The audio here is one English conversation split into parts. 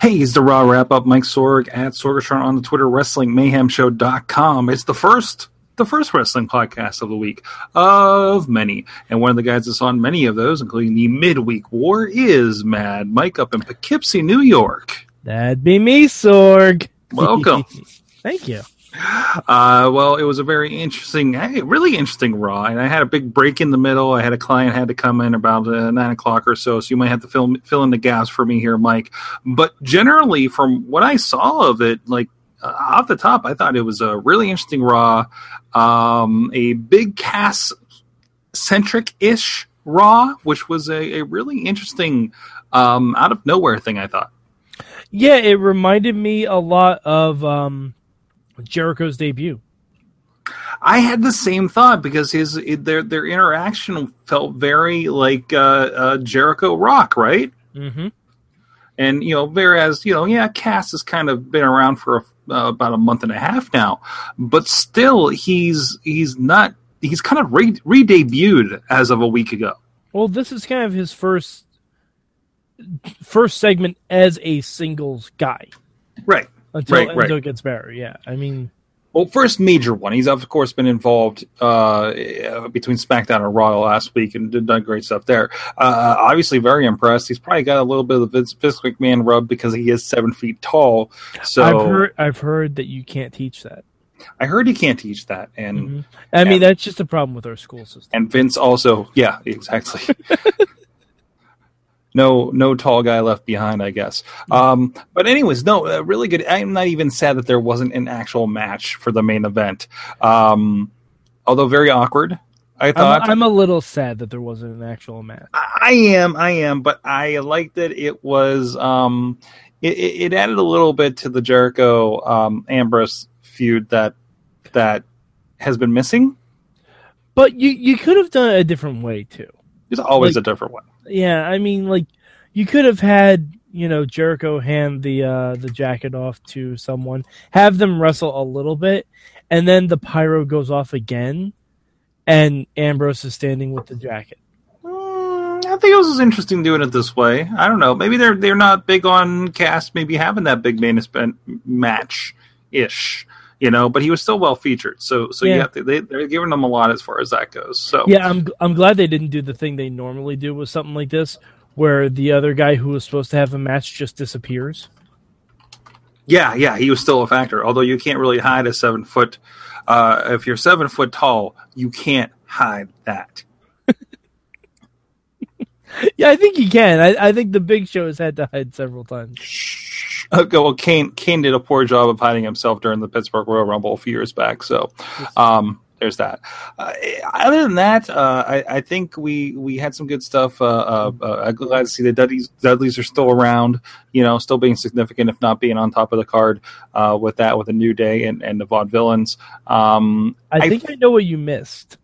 Hey, it's the Raw Wrap Up. Mike Sorg at Sorgatron on the Twitter, WrestlingMayhemShow.com. It's the first, the first wrestling podcast of the week of many. And one of the guys that's on many of those, including the Midweek War, is Mad Mike up in Poughkeepsie, New York. That'd be me, Sorg. Welcome. Thank you. Uh, well, it was a very interesting, really interesting Raw, and I had a big break in the middle. I had a client had to come in about uh, nine o'clock or so, so you might have to fill fill in the gaps for me here, Mike. But generally, from what I saw of it, like uh, off the top, I thought it was a really interesting Raw, um, a big Cass centric ish Raw, which was a, a really interesting um, out of nowhere thing. I thought. Yeah, it reminded me a lot of um, Jericho's debut. I had the same thought because his their their interaction felt very like uh, uh, Jericho Rock, right? Mm-hmm. And you know, whereas you know, yeah, Cass has kind of been around for a, uh, about a month and a half now, but still, he's he's not he's kind of re debuted as of a week ago. Well, this is kind of his first first segment as a singles guy, right? Until right, Enzo right. gets better. Yeah, I mean, Well, first major one. He's of course been involved uh, between SmackDown and Raw last week and did done great stuff there. Uh, obviously, very impressed. He's probably got a little bit of the Vince, Vince McMahon rub because he is seven feet tall. So I've heard I've heard that you can't teach that. I heard he can't teach that, and Mhm. I mean, that's just a problem with our school system. and Vince also, yeah, exactly. no, no tall guy left behind, I guess. Um, but anyways, no, uh, really good. I'm not even sad that there wasn't an actual match for the main event. Um, although very awkward, I thought. I'm, I'm a little sad that there wasn't an actual match. I am, I am, but I like that it was. Um, it, it it added a little bit to the Jericho um, Ambrose feud that that has been missing. But you you could have done it a different way too. There's always Like- a different one. Yeah, I mean, like you could have had you know Jericho hand the uh, the jacket off to someone, have them wrestle a little bit, and then the pyro goes off again, and Ambrose is standing with the jacket. Mm, I think it was interesting doing it this way. I don't know. Maybe they're they're not big on Cass. Maybe having that big main event match ish. You know, but he was still well featured. So so Yeah. to, they they're giving them a lot as far as that goes. So Yeah, I'm I'm glad they didn't do the thing they normally do with something like this, where the other guy who was supposed to have a match just disappears. Yeah, yeah, he was still a factor. Although you can't really hide a seven foot. Uh, if you're seven foot tall, you can't hide that. Yeah, I think you can. I, I think the Big Show has had to hide several times. Okay, well, Kane Kane did a poor job of hiding himself during the Pittsburgh Royal Rumble a few years back. So, um, there's that. Uh, other than that, uh, I, I think we we had some good stuff. Uh, uh, uh, I'm glad to see the Dudleys, Dudleys are still around. You know, still being significant, if not being on top of the card uh, with that, with a New Day and, and the Vaudevillains. Um, I I- think I know what you missed.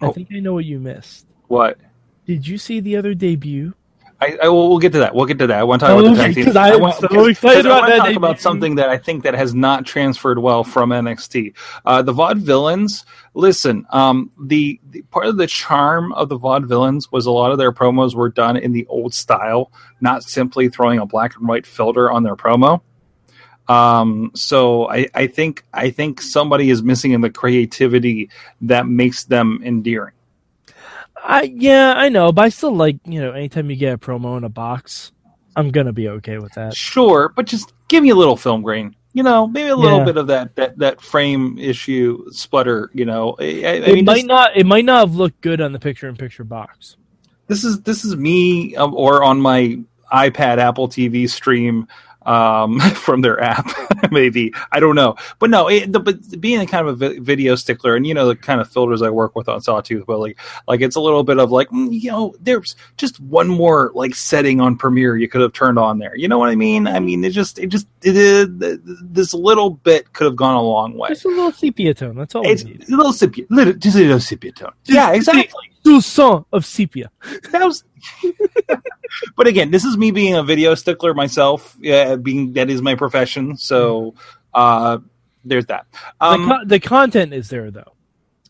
I Oh. think I know what you missed. what? Did you see the other debut? I, I will we'll get to that. We'll get to that. I want to talk oh, about the tag team. I'm want- so excited because I about that talk about something that I think that has not transferred well from NXT. Uh, the Vaudevillains. Listen, um, the, the part of the charm of the Vaudevillains was a lot of their promos were done in the old style, not simply throwing a black and white filter on their promo. Um, so I, I think I think somebody is missing in the creativity that makes them endearing. I yeah, I know, but I still like you know anytime you get a promo in a box, I'm gonna be okay with that. Sure, but just give me a little film grain. You know, maybe a little Yeah. bit of that that that frame issue sputter. You know, I- I it mean, might just- not it might not have looked good on the picture in picture box. this is this is me um, or on my iPad Apple TV stream um, from their app. maybe I don't know, but no. It, the, but being a kind of a vi- video stickler, and you know the kind of filters I work with on Sawtooth, but like like it's a little bit of like mm, you know there's just one more like setting on Premiere you could have turned on there. You know what I mean? I mean it just it just it, it, this little bit could have gone a long way. Just a little sepia tone. That's all It's a little sepia, little, just a little sepia tone. Yeah, exactly. Du son of sepia. That was. but again, this is me being a video stickler myself. Yeah, being that is my profession. So, uh, there's that. Um, the, the content is there though.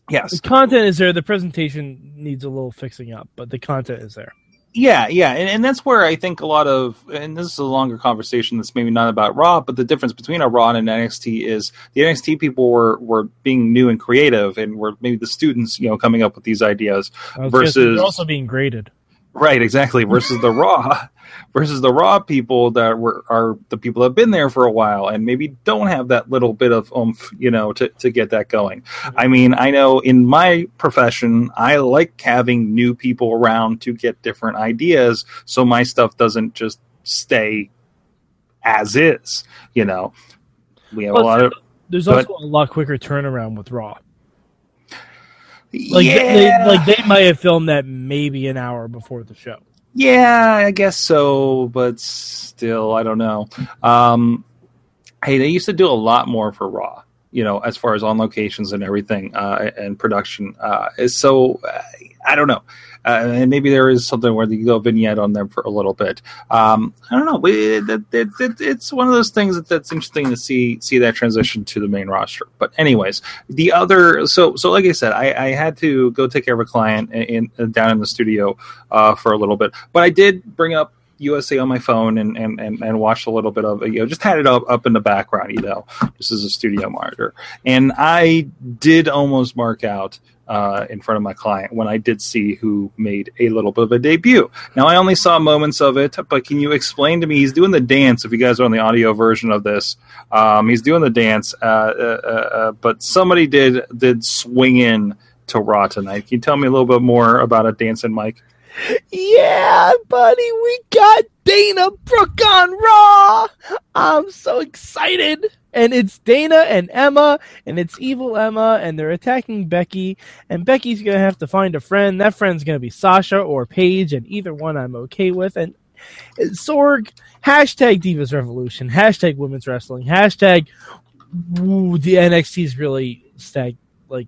yes, The content is there. The presentation needs a little fixing up, but the content is there. Yeah, yeah, and, and that's where I think a lot of, and this is a longer conversation that's maybe not about Raw, but the difference between a Raw and an NXT is the NXT people were were being new and creative, and were maybe the students, you know, coming up with these ideas versus also being graded. Right, exactly. Versus the raw, versus the raw people that were are the people that have been there for a while and maybe don't have that little bit of oomph, you know, to to get that going. I mean, I know in my profession, I like having new people around to get different ideas, so my stuff doesn't just stay as is. You know, we have well, a lot of. There's also a lot quicker turnaround with Raw. Like, yeah. they, like they might have filmed that maybe an hour before the show. Yeah, I guess so, but still, I don't know. Um, hey, they used to do a lot more for Raw, you know, as far as on locations and everything uh, and production. Uh, so I don't know uh, and maybe there is something where you go vignette on them for a little bit. Um, I don't know. It, it, it, it's one of those things that, that's interesting to see see that transition to the main roster. But anyways, the other so so like I said, I, I had to go take care of a client in, in down in the studio uh, for a little bit, but I did bring up USA on my phone and, and, and, and watched a little bit of you know, just had it up, up in the background, you know, this is a studio monitor. And I did almost mark out uh, in front of my client when I did see who made a little bit of a debut. Now, I only saw moments of it, but can you explain to me? He's doing the dance. If you guys are on the audio version of this, um, he's doing the dance. Uh, uh, uh, uh but somebody did did swing in to Raw tonight. Can you tell me a little bit more about a dancing Mike? Yeah, buddy, we got Dana Brooke on Raw. I'm so excited and it's Dana and Emma, and it's evil Emma, and they're attacking Becky, and Becky's gonna have to find a friend. That friend's gonna be Sasha or Paige, and either one I'm okay with. And Sorg, hashtag Divas Revolution, hashtag Women's Wrestling, hashtag woo, the NXT's really stag like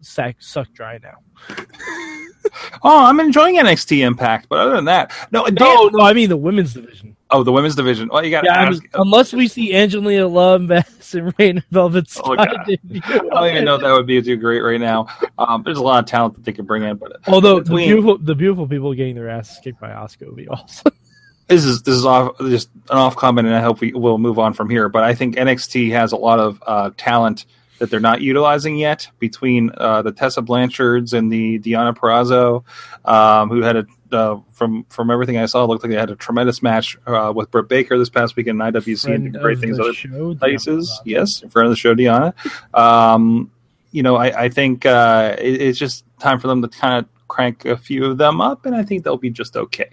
sack suck dry now. oh, I'm enjoying NXT Impact, but other than that, no, no, no. I mean the women's division. Oh, the women's division. Well, you got yeah, unless we see Angelina Love Mass, and Rain Velvet Sky. Oh, I don't even know if that would be too great right now. Um, there's a lot of talent that they could bring in, but although between, the beautiful, the beautiful people getting their asses kicked by Asuka would be awesome. This is this is off just an off comment, and I hope we will move on from here. But I think NXT has a lot of uh, talent that they're not utilizing yet between uh, the Tessa Blanchards and the Deonna Purrazzo, um, who had a uh, from from everything I saw, it looked like they had a tremendous match uh, with Britt Baker this past week in IWC and did great things other show, places. Yes, in front of the show, Deonna. Um, you know, I, I think uh, it, it's just time for them to kind of crank a few of them up, and I think they'll be just okay.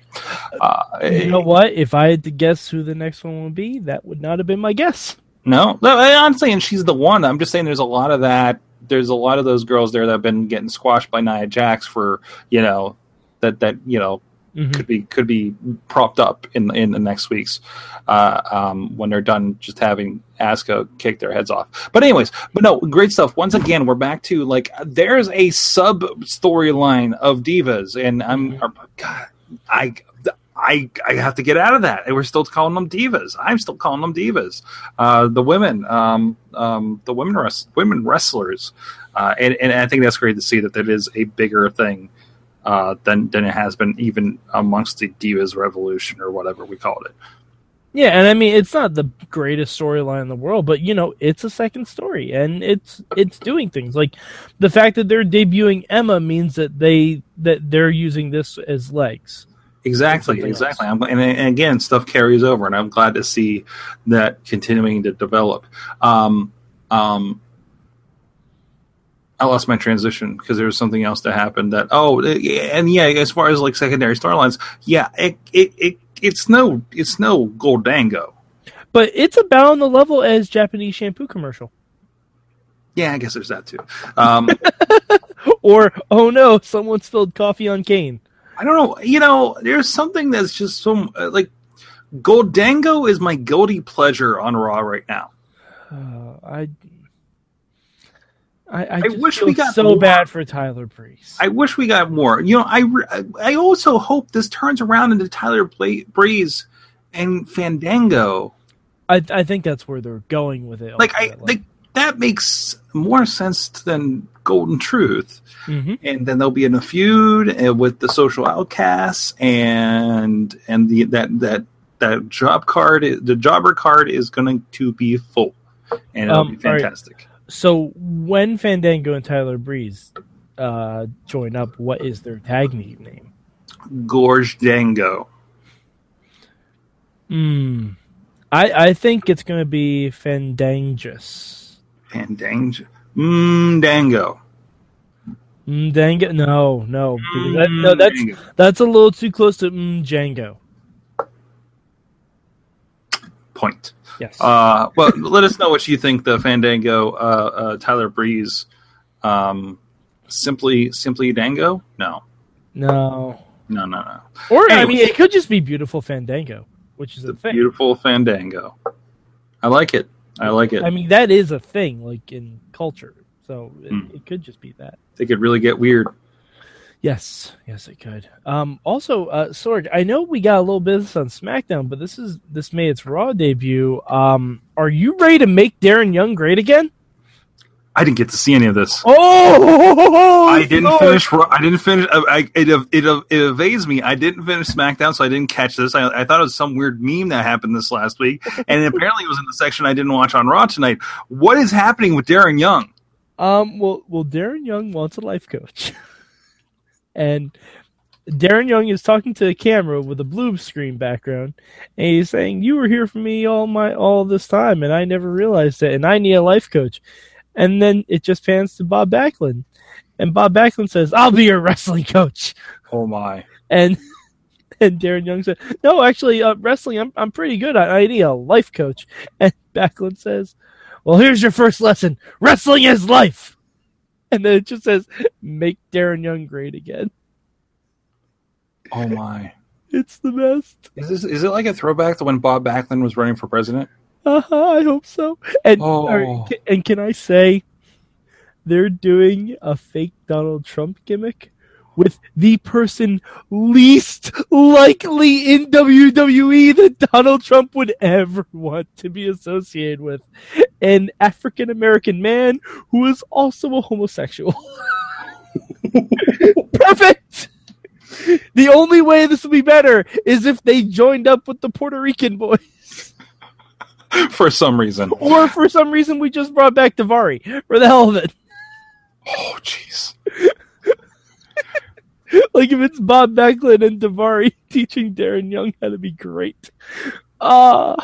Uh, you know what? If I had to guess who the next one would be, that would not have been my guess. No, no, I'm saying she's the one. I'm just saying there's a lot of that. There's a lot of those girls there that have been getting squashed by Nia Jax for you know that that you know mm-hmm. could be could be propped up in in the next week's uh, um, when they're done just having Asuka kick their heads off. But anyways, but no, great stuff. Once again, we're back to like there's a sub storyline of divas, and I'm mm-hmm. God, I I I have to get out of that. And we're still calling them divas. I'm still calling them divas. Uh, the women, um, um, the women res- women wrestlers, uh, and, and I think that's great to see that that is a bigger thing uh, than than it has been even amongst the divas revolution or whatever we called it. Yeah, and I mean it's not the greatest storyline in the world, but you know it's a second story, and it's it's doing things like the fact that they're debuting Emma means that they that they're using this as legs. Exactly, exactly. I'm, and, and, again, stuff carries over, and I'm glad to see that continuing to develop. Um, um, I lost my transition because there was something else that happened. That oh, and yeah, as far as like secondary storylines, yeah, it, it it it's no it's no Goldango, but it's about on the level as Japanese shampoo commercial. Yeah, I guess there's that too. Um, or oh no, someone spilled coffee on Kane. I don't know. You know, there's something that's just so uh, like Goldango is my guilty pleasure on Raw right now. Uh, I I, I, I wish we got so more. bad for Tyler Breeze. I wish we got more. You know, I I also hope this turns around into Tyler Breeze and Fandango. I I think that's where they're going with it. Like I like that makes more sense than Golden Truth, hmm and then they'll be in a feud uh, with the Social Outcasts, and and the that that that job card, the jobber card is going to be full, and it'll Um, be all right. So when Fandango and Tyler Breeze uh, join up, what is their tag name? Gorge Dango. Hmm. I I think it's going to be Fandangus. Fandango. Mmm, Dango. Mm, Dango? No, no, because that, no. That's Dango. that's a little too close to mm, Django. point. Yes. Uh, well, let us know what you think the Fandango uh, uh, Tyler Breeze. Um, simply, simply Dango? No, no. no, no, no. Or I mean, it could just be beautiful Fandango, which is The a thing. beautiful Fandango. I like it. I like it. I mean, that is a thing, like in culture. So it, Hmm. it could just be that. they could really get weird. Yes, yes, it could. Um, also, uh, Sorg, I know we got a little bit of this on SmackDown, but this is this made its Raw debut. Um, are you ready to make Darren Young great again? I didn't get to see any of this. Oh, I didn't finish. I didn't finish. I, I, it, it it evades me. I didn't finish SmackDown, so I didn't catch this. I, I thought it was some weird meme that happened this last week, and apparently it was in the section I didn't watch on Raw tonight. What is happening with Darren Young? Um, well, well, Darren Young wants a life coach, and Darren Young is talking to the camera with a blue screen background, and he's saying, "You were here for me all my all this time, and I never realized it, and I need a life coach." And then it just pans to Bob Backlund, and Bob Backlund says, "I'll be your wrestling coach," Oh my! and and Darren Young said, "No, actually, uh, wrestling, I'm I'm pretty good. I, I need a life coach." And Backlund says, "Well, here's your first lesson: wrestling is life." And then it just says, "Make Darren Young great again." Oh my! It's the best. Is this is it like a throwback to when Bob Backlund was running for president? Uh-huh, I hope so. And Oh. and can I say, they're doing a fake Donald Trump gimmick with the person least likely in WWE that Donald Trump would ever want to be associated with, an African American man who is also a homosexual. Perfect. The only way this will be better is if they joined up with the Puerto Rican boys. for some reason. Or for some reason we just brought back Davari for the hell of it. Oh jeez. If it's Bob Backlund and Davari teaching Darren Young how to be great. Ah,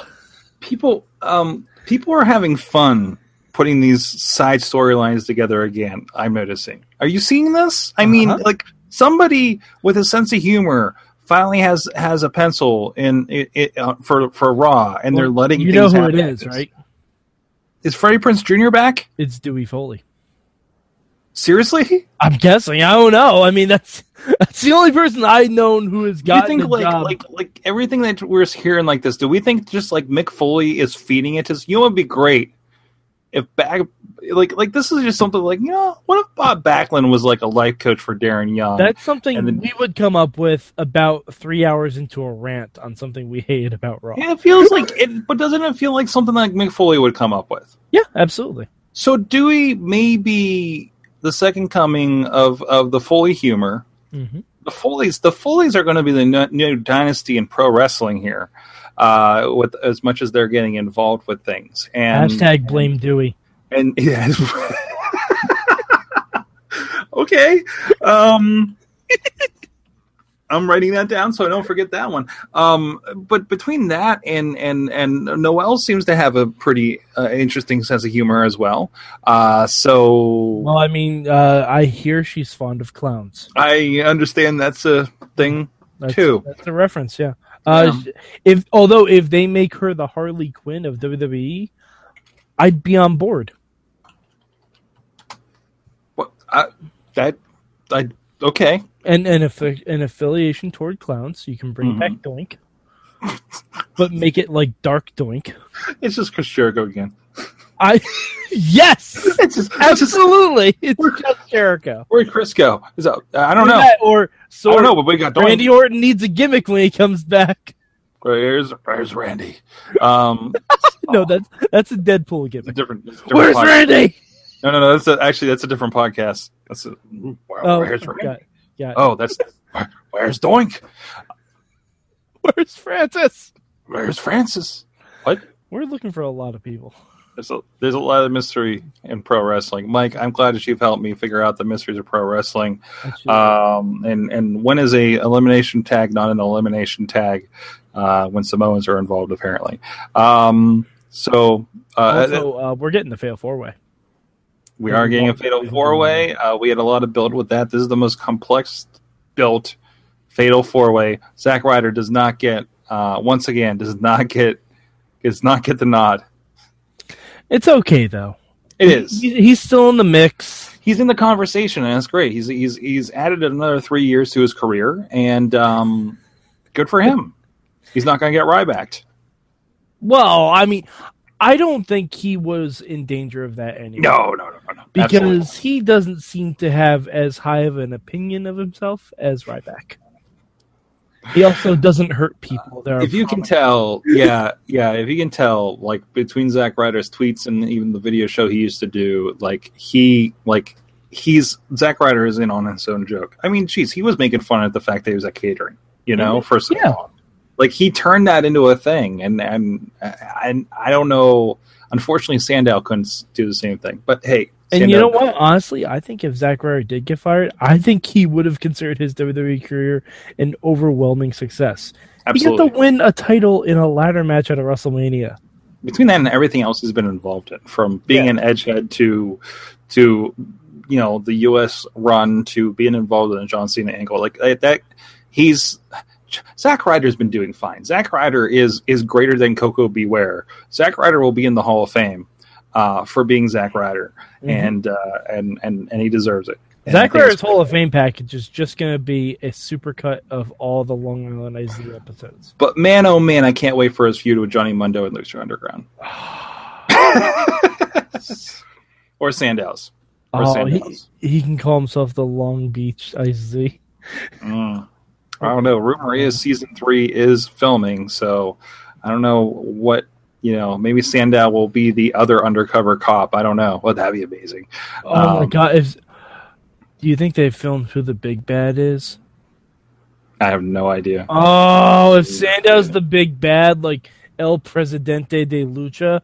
People um people are having fun putting these side storylines together again. I'm noticing. Are you seeing this? I mean, Uh-huh. like somebody with a sense of humor finally has has a pencil in it, it uh, for for Raw, and they're letting you know who it is, right? Is Freddie Prinze Jr. back? It's Dewey Foley. Seriously? I'm guessing. I don't know. I mean, that's that's the only person I've known who has Do you think like job. like like everything that we're hearing like this? Do we think just like Mick Foley is feeding it to? You know, it'd be great if back like like this is just something like you know what if Bob Backlund was like a life coach for Darren Young? that's something then- we would come up with about three hours into a rant on something we hated about Raw. Yeah, it feels like it, but doesn't it feel like something like Mick Foley would come up with? Yeah, absolutely. So Dewey may be the second coming of of the Foley humor. hmm The Foleys, the Foleys are going to be the new, new dynasty in pro wrestling here, uh, with as much as they're getting involved with things. And Hashtag blame Dewey. and yeah. okay. Um, I'm writing that down so I don't forget that one. Um, but between that and and and Noelle seems to have a pretty uh, interesting sense of humor as well. Uh, so Well, I mean, uh, I hear she's fond of clowns. I understand that's a thing. That's, Two. That's a reference, yeah. Uh, If although if they make her the Harley Quinn of WWE, I'd be on board. What I, that I okay. And and if an affiliation toward clowns, you can bring Mhm. back Doink, but make it like Dark Doink. It's just Chris Jericho again. I yes, It's just, absolutely. It's just Jericho. where'd Chris go? Is that, I don't know. Or so I don't know, but we got Doink. Randy Orton needs a gimmick when he comes back. Where's Where's Randy? Um, No, that's that's a Deadpool it's a gimmick. different. it's a different Where's podcast. Randy? No, no, no. That's a, actually that's a different podcast. That's a, Oh, where's got, got. oh, that's where's Doink? Where's Francis? Where's Francis? What? We're looking for a lot of people. There's a, there's a lot of mystery in pro wrestling. Mike, I'm glad that you've helped me figure out the mysteries of pro wrestling. Um, and and when is a elimination tag not an elimination tag? Uh, when Samoans are involved, apparently. Um, so uh, also, uh, we're getting the fail four way. We are getting a fatal four way. Uh, we had a lot of build with that. This is the most complex built fatal four way. Zack Ryder does not get uh, once again does not get does not get the nod. It's okay though. It is. He- he's still in the mix. he's in the conversation, and that's great. He's he's he's added another three years to his career, and um, good for him. He's not going to get Rybacked. Well, I mean, I don't think he was in danger of that anyway. No, no, no, no, no. Because he doesn't seem to have as high of an opinion of himself as Ryback. He also doesn't hurt people. There, if you can tell, yeah, yeah, if you can tell, like between Zack Ryder's tweets and even the video show he used to do, like he, like he's Zack Ryder is in on his own joke. I mean, geez, he was making fun of the fact that he was at catering, you know, for so Yeah. long. Like he turned that into a thing, and and and I don't know. Unfortunately, Sandow couldn't do the same thing. But hey, And you know what? Honestly, I think if Zack Ryder did get fired, I think he would have considered his WWE career an overwhelming success. Absolutely. He got to win a title in a ladder match at a WrestleMania. between that and everything else he's been involved in, from being Yeah. an edgehead to to you know the U.S. run to being involved in a John Cena angle, like that. He's Zack Ryder's been doing fine. Zack Ryder is is greater than Koko B. Ware. Zack Ryder will be in the Hall of Fame uh, for being Zack Ryder, Mhm. and uh, and and and he deserves it. Zack Ryder's Hall of Fame package is just going to be a supercut of all the Long Island IZ episodes. But man, oh man, I can't wait for his feud with Johnny Mundo and Lucha Underground, or Sandow's, or Oh, he, he can call himself the Long Beach IZ. Mm. I don't know. Rumor is season three is filming, so I don't know what you know. Maybe Sandow will be the other undercover cop. I don't know. Well, that'd be amazing. Oh my Um, god! If, do you think they filmed who the big bad is? I have no idea. Oh, if Sandow's the big bad, like El Presidente de Lucha,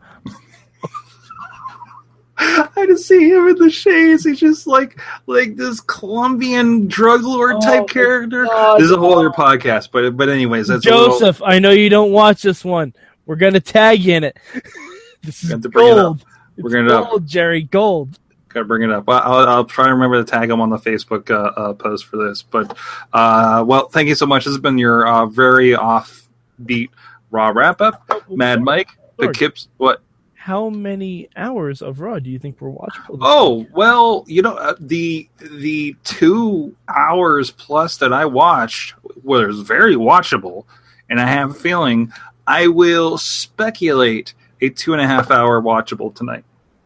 I just see him in the shades. He's just like like this Colombian drug lord Oh, type character. God. This is a whole other podcast, but but anyways, that's a little- Joseph, I know you don't watch this one. We're gonna tag you in it. this is to bring it up. gold. We're gonna it up. gold, Jerry. Gold. Gotta bring it up. I'll, I'll, try to remember to tag him on the Facebook uh, uh, post for this. But uh, well, thank you so much. This has been your uh, very offbeat raw wrap up. Mad Mike, the Kips. What? How many hours of Raw do you think were watchable? Oh week? well, you know uh, the the two hours plus that I watched was very watchable, and I have a feeling I will speculate a two and a half hour watchable tonight.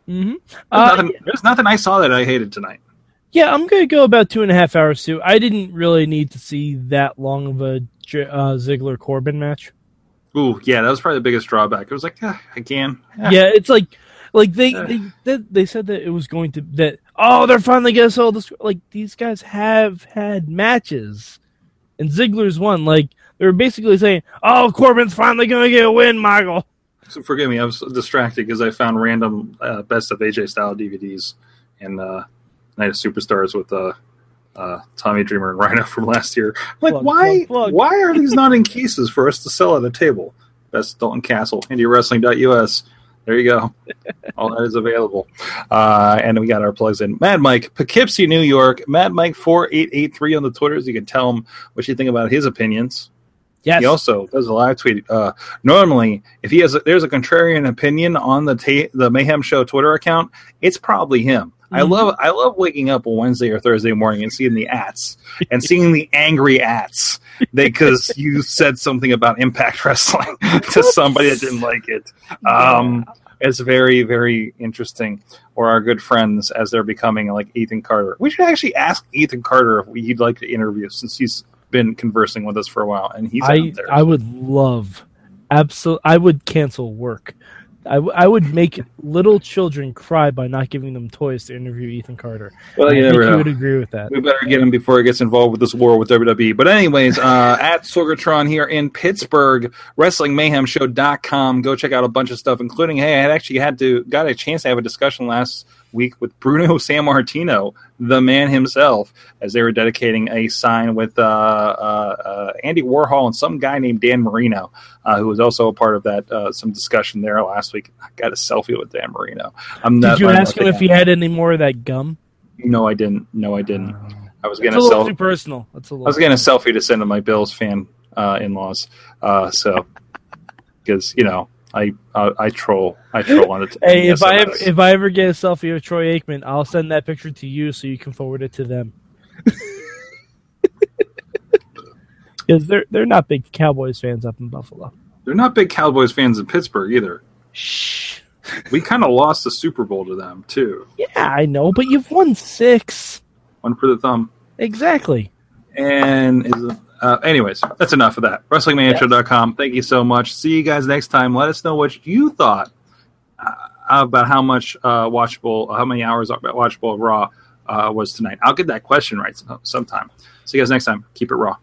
Mhm. There's, Uh, nothing, there's nothing I saw that I hated tonight. Yeah, I'm gonna go about two and a half hours too. I didn't really need to see that long of a uh, Ziggler Corbin match. Ooh, yeah, that was probably the biggest drawback. It was like, ah, again, Ah. Yeah, it's like like they, they they they said that it was going to that oh they're finally gonna sell this like these guys have had matches. And Ziggler's won. Like they were basically saying oh Corbin's finally gonna get a win Michael. So forgive me, I was distracted because I found random uh, best of AJ Styles DVDs and uh, Night of Superstars with uh, uh, Tommy Dreamer and Rhino from last year. Like, Plug, why? plug, plug. Why are these not in cases for us to sell at a table? Best Dalton Castle, IndieWrestling.us. There you go. All that is available. Uh, and we got our plugs in. Mad Mike, Poughkeepsie, New York. Mad Mike four eight eight three on the Twitters. You can tell him what you think about his opinions. yes He also does a live tweet. Uh, normally, if he has a, there's a contrarian opinion on the ta- the Mayhem Show Twitter account, it's probably him. I Mhm. love I love waking up on Wednesday or Thursday morning and seeing the ats and seeing the angry ats because you said something about Impact Wrestling to somebody that didn't like it. Um, it's very very interesting. Or our good friends as they're becoming like Ethan Carter. We should actually ask Ethan Carter if he'd like to interview since he's been conversing with us for a while and he's I out there. I would love absolute I would cancel work I, w- I would make little children cry by not giving them toys to interview Ethan Carter. Well, you I think never you would agree with that. We better get him before he gets involved with this war with WWE. But anyways, uh, at Sorgatron here in Pittsburgh, WrestlingMayhemShow.com. Go check out a bunch of stuff, including hey, I had actually had to got a chance to have a discussion last week with Bruno Sammartino, the man himself, as they were dedicating a sign with uh, uh, uh, Andy Warhol and some guy named Dan Marino, uh, who was also a part of that uh, some discussion there last week. I got a selfie with Dan Marino. I'm not. Did you I'm ask him if he had any more of that gum? No, I didn't. No, I didn't. I was gonna little sell. too personal. That's a I little. was getting a selfie to send to my Bills fan uh, in laws. Uh, so because you know I uh, I troll I troll on it. Hey, if I ever, if I ever get a selfie of Troy Aikman, I'll send that picture to you so you can forward it to them. Because they're they're not big Cowboys fans up in Buffalo. they're not big Cowboys fans in Pittsburgh either. Shh. We kind of lost the Super Bowl to them too. Yeah, I know, but you've won six. One for the thumb. Exactly. And is uh, anyways, that's enough of that. WrestlingMantra.com. Thank you so much. See you guys next time. Let us know what you thought uh, about how much uh, watchable, how many hours of watchable Raw uh, was tonight. I'll get that question right sometime. See you guys next time. Keep it raw.